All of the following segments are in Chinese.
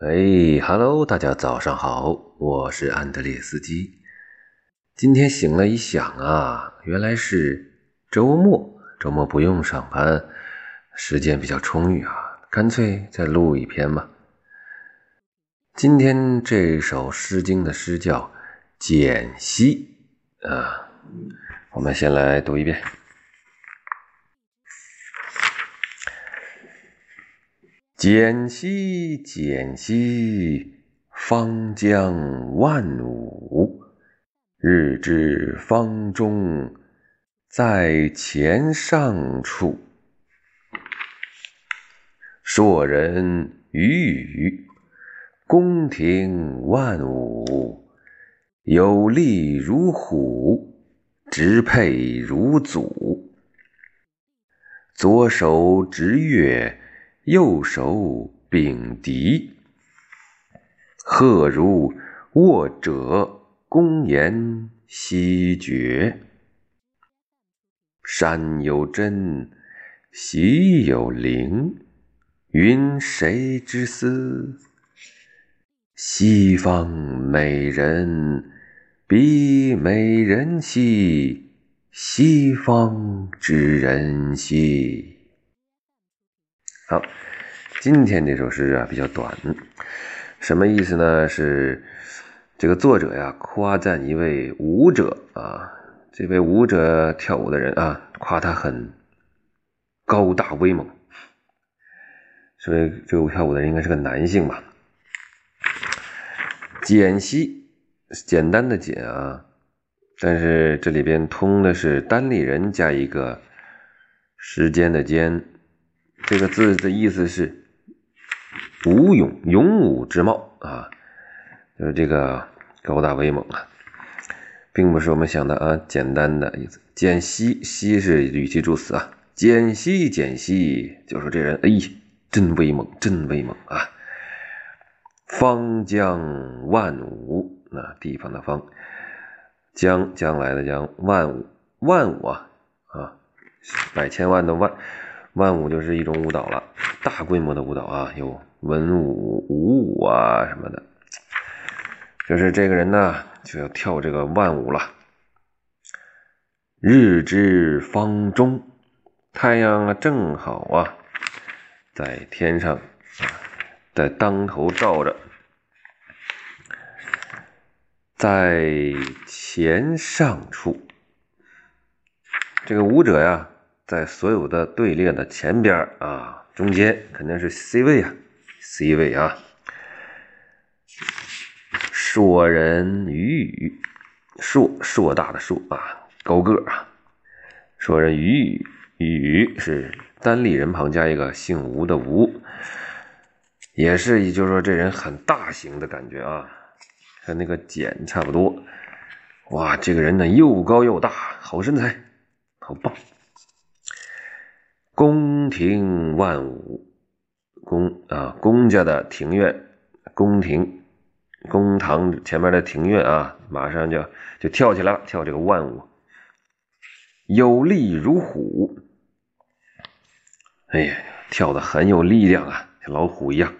哎，Hello，大家早上好，我是安德烈斯基。今天醒了一想啊，原来是周末，周末不用上班，时间比较充裕啊，干脆再录一篇吧。今天这首《诗经》的诗叫《简析》啊，我们先来读一遍。简兮简兮，方将万物。日之方中，在前上处。硕人与宇，宫廷万物。有力如虎，直佩如祖。左手执月。右手秉笛，鹤如握者，公言西绝。山有真，溪有灵，云谁之思？西方美人，比美人兮，西方之人兮。好，今天这首诗啊比较短，什么意思呢？是这个作者呀夸赞一位舞者啊，这位舞者跳舞的人啊，夸他很高大威猛，所以这个跳舞的人应该是个男性吧。简析，简单的简啊，但是这里边通的是单立人加一个时间的间。这个字的意思是武勇、勇武之貌啊，就是这个高大威猛啊，并不是我们想的啊简单的意思。简兮兮是语气助词啊，简兮简兮，就说这人哎，真威猛，真威猛啊。方将万物，那地方的方，将将来的将，万物万物啊啊，百千万的万。万舞就是一种舞蹈了，大规模的舞蹈啊，有文舞、武舞啊什么的。就是这个人呢，就要跳这个万舞了。日之方中，太阳啊正好啊，在天上，在当头照着，在前上处，这个舞者呀。在所有的队列的前边啊，中间肯定是 C 位啊，C 位啊。硕人与宇，硕硕大的硕啊，高个啊。硕人与宇，宇是单立人旁加一个姓吴的吴，也是也就是说这人很大型的感觉啊，和那个简差不多。哇，这个人呢又高又大，好身材，好棒。宫廷万物，宫啊，公家的庭院，宫廷，公堂前面的庭院啊，马上就就跳起来了，跳这个万物，有力如虎，哎呀，跳的很有力量啊，像老虎一样，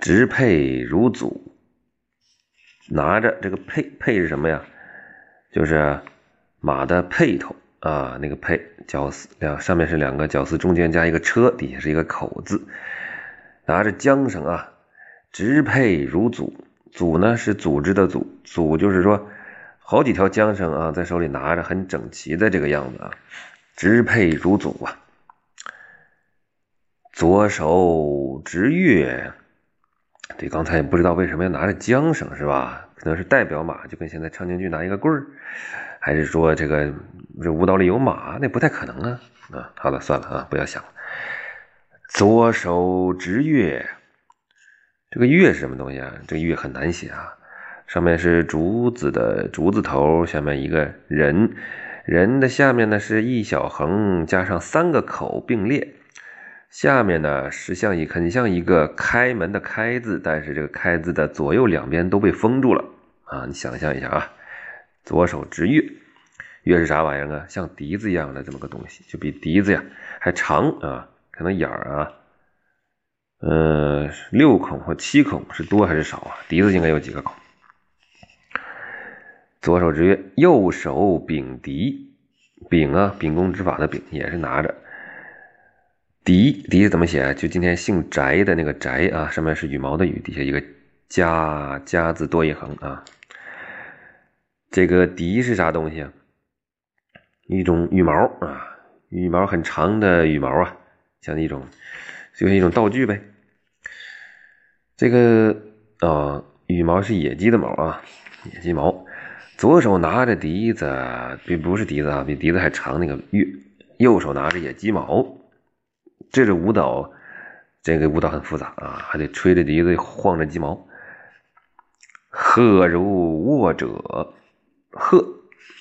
直佩如祖，拿着这个佩佩是什么呀？就是马的辔头。啊，那个辔绞丝两上面是两个绞丝，中间加一个车，底下是一个口字，拿着缰绳啊，直配如组，组呢是组织的组，组就是说好几条缰绳啊，在手里拿着很整齐的这个样子啊，直配如组啊，左手执月，对刚才也不知道为什么要拿着缰绳是吧？可能是代表马，就跟现在唱京剧拿一个棍儿。还是说这个这舞蹈里有马？那不太可能啊！啊，好了，算了啊，不要想了。左手执月，这个月是什么东西啊？这个月很难写啊。上面是竹子的竹字头，下面一个人，人的下面呢是一小横加上三个口并列，下面呢是像一很像一个开门的开字，但是这个开字的左右两边都被封住了啊！你想象一下啊。左手执月，月是啥玩意儿啊？像笛子一样的这么个东西，就比笛子呀还长啊，可能眼儿啊，嗯，六孔或七孔是多还是少啊？笛子应该有几个孔？左手执月：右手秉笛，秉啊，秉公执法的秉，也是拿着笛。笛怎么写？就今天姓翟的那个翟啊，上面是羽毛的羽，底下一个加加字多一横啊。这个笛是啥东西啊？一种羽毛啊，羽毛很长的羽毛啊，像一种就是一种道具呗。这个啊，羽毛是野鸡的毛啊，野鸡毛。左手拿着笛子，比不是笛子啊，比笛子还长。那个右右手拿着野鸡毛，这是舞蹈。这个舞蹈很复杂啊，还得吹着笛子，晃着鸡毛。鹤如卧者，鹤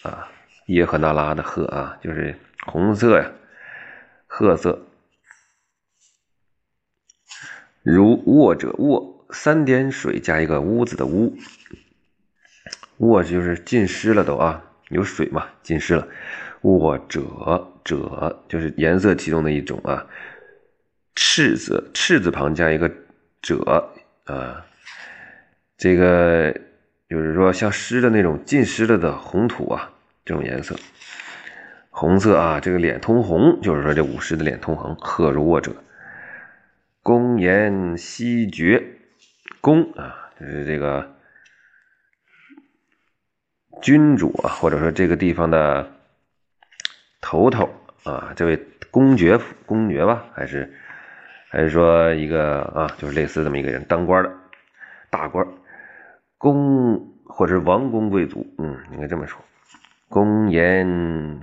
啊，叶赫那拉的鹤啊，就是红色呀，褐色。如卧者卧，三点水加一个屋子的屋。卧就是浸湿了都啊，有水嘛，浸湿了。卧者者就是颜色其中的一种啊。赤字赤字旁加一个者啊，这个就是说像湿的那种浸湿了的红土啊，这种颜色，红色啊，这个脸通红，就是说这武士的脸通红。鹤如卧者。公言西绝，公啊，就是这个君主啊，或者说这个地方的头头啊，这位公爵公爵吧，还是还是说一个啊，就是类似这么一个人，当官的大官，公或者是王公贵族，嗯，应该这么说。公言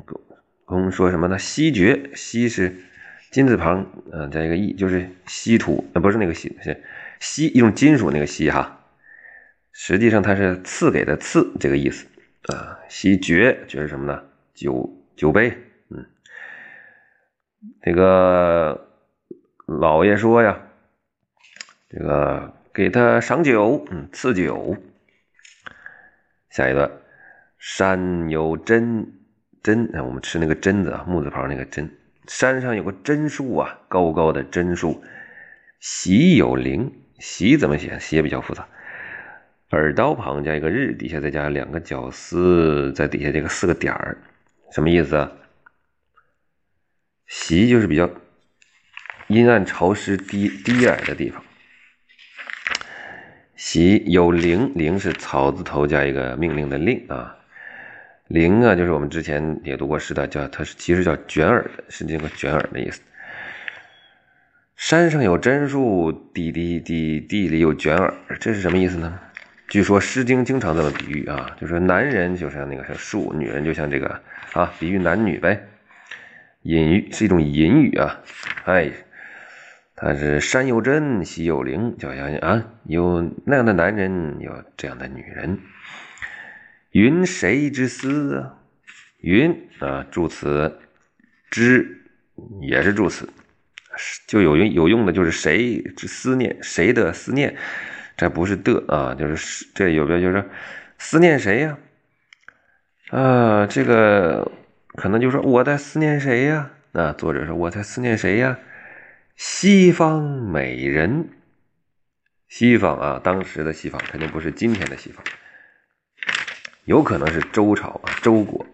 公说什么呢？西爵，西是。金字旁，嗯，加一个义，就是稀土，呃，不是那个稀，是锡一种金属那个锡哈。实际上它是赐给的赐这个意思啊。锡爵爵是什么呢？酒酒杯，嗯。这个老爷说呀，这个给他赏酒，嗯，赐酒。下一段，山有针针，啊，我们吃那个榛子啊，木字旁那个榛。山上有个榛树啊，高高的榛树。喜有灵，喜怎么写？写比较复杂。耳刀旁加一个日，底下再加两个绞丝，在底下这个四个点儿，什么意思啊？喜就是比较阴暗、潮湿、低低矮的地方。喜有灵，灵是草字头加一个命令的令啊。灵啊，就是我们之前也读过诗的，叫它是其实叫卷耳的，是这个卷耳的意思。山上有榛树，地地地地里有卷耳，这是什么意思呢？据说《诗经》经常这么比喻啊，就说男人就像那个像树，女人就像这个啊，比喻男女呗。隐喻是一种隐语啊，哎，它是山有真，溪有灵，就好像啊，有那样的男人，有这样的女人。云谁之思啊？云啊，助词之也是助词，就有用有用的就是谁之思念，谁的思念，这不是的啊，就是这有边就是思念谁呀？啊，这个可能就说我在思念谁呀？啊，作者说我在思念谁呀？西方美人，西方啊，当时的西方肯定不是今天的西方。有可能是周朝啊，周国，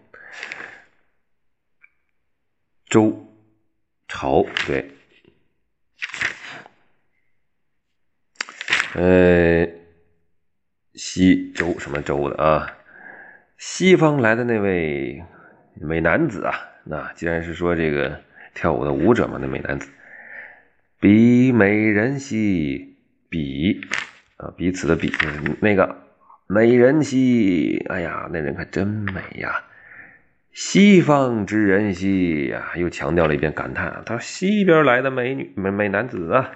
周朝对，呃，西周什么周的啊？西方来的那位美男子啊，那既然是说这个跳舞的舞者嘛，那美男子，比美人兮，比啊，彼此的比那个。美人兮，哎呀，那人可真美呀！西方之人兮呀，又强调了一遍，感叹啊他说西边来的美女、美美男子啊。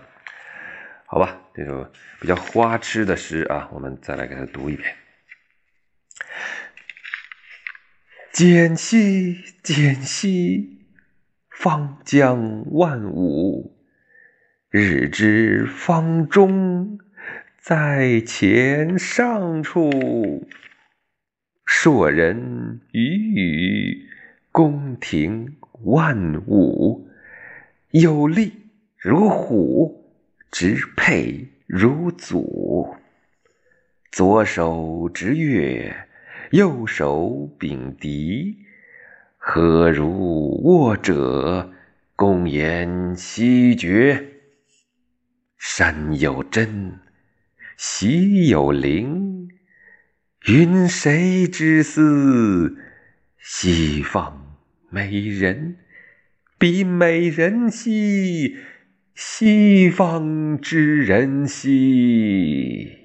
好吧，这首比较花痴的诗啊，我们再来给他读一遍：简兮简兮，方将万物，日之方中。在前上处，硕人与宇，宫廷万物，有力如虎，执佩如祖。左手执月，右手秉笛。何如握者，共言西绝。山有真，溪有灵。云谁之思？西方美人，比美人兮。西方之人兮。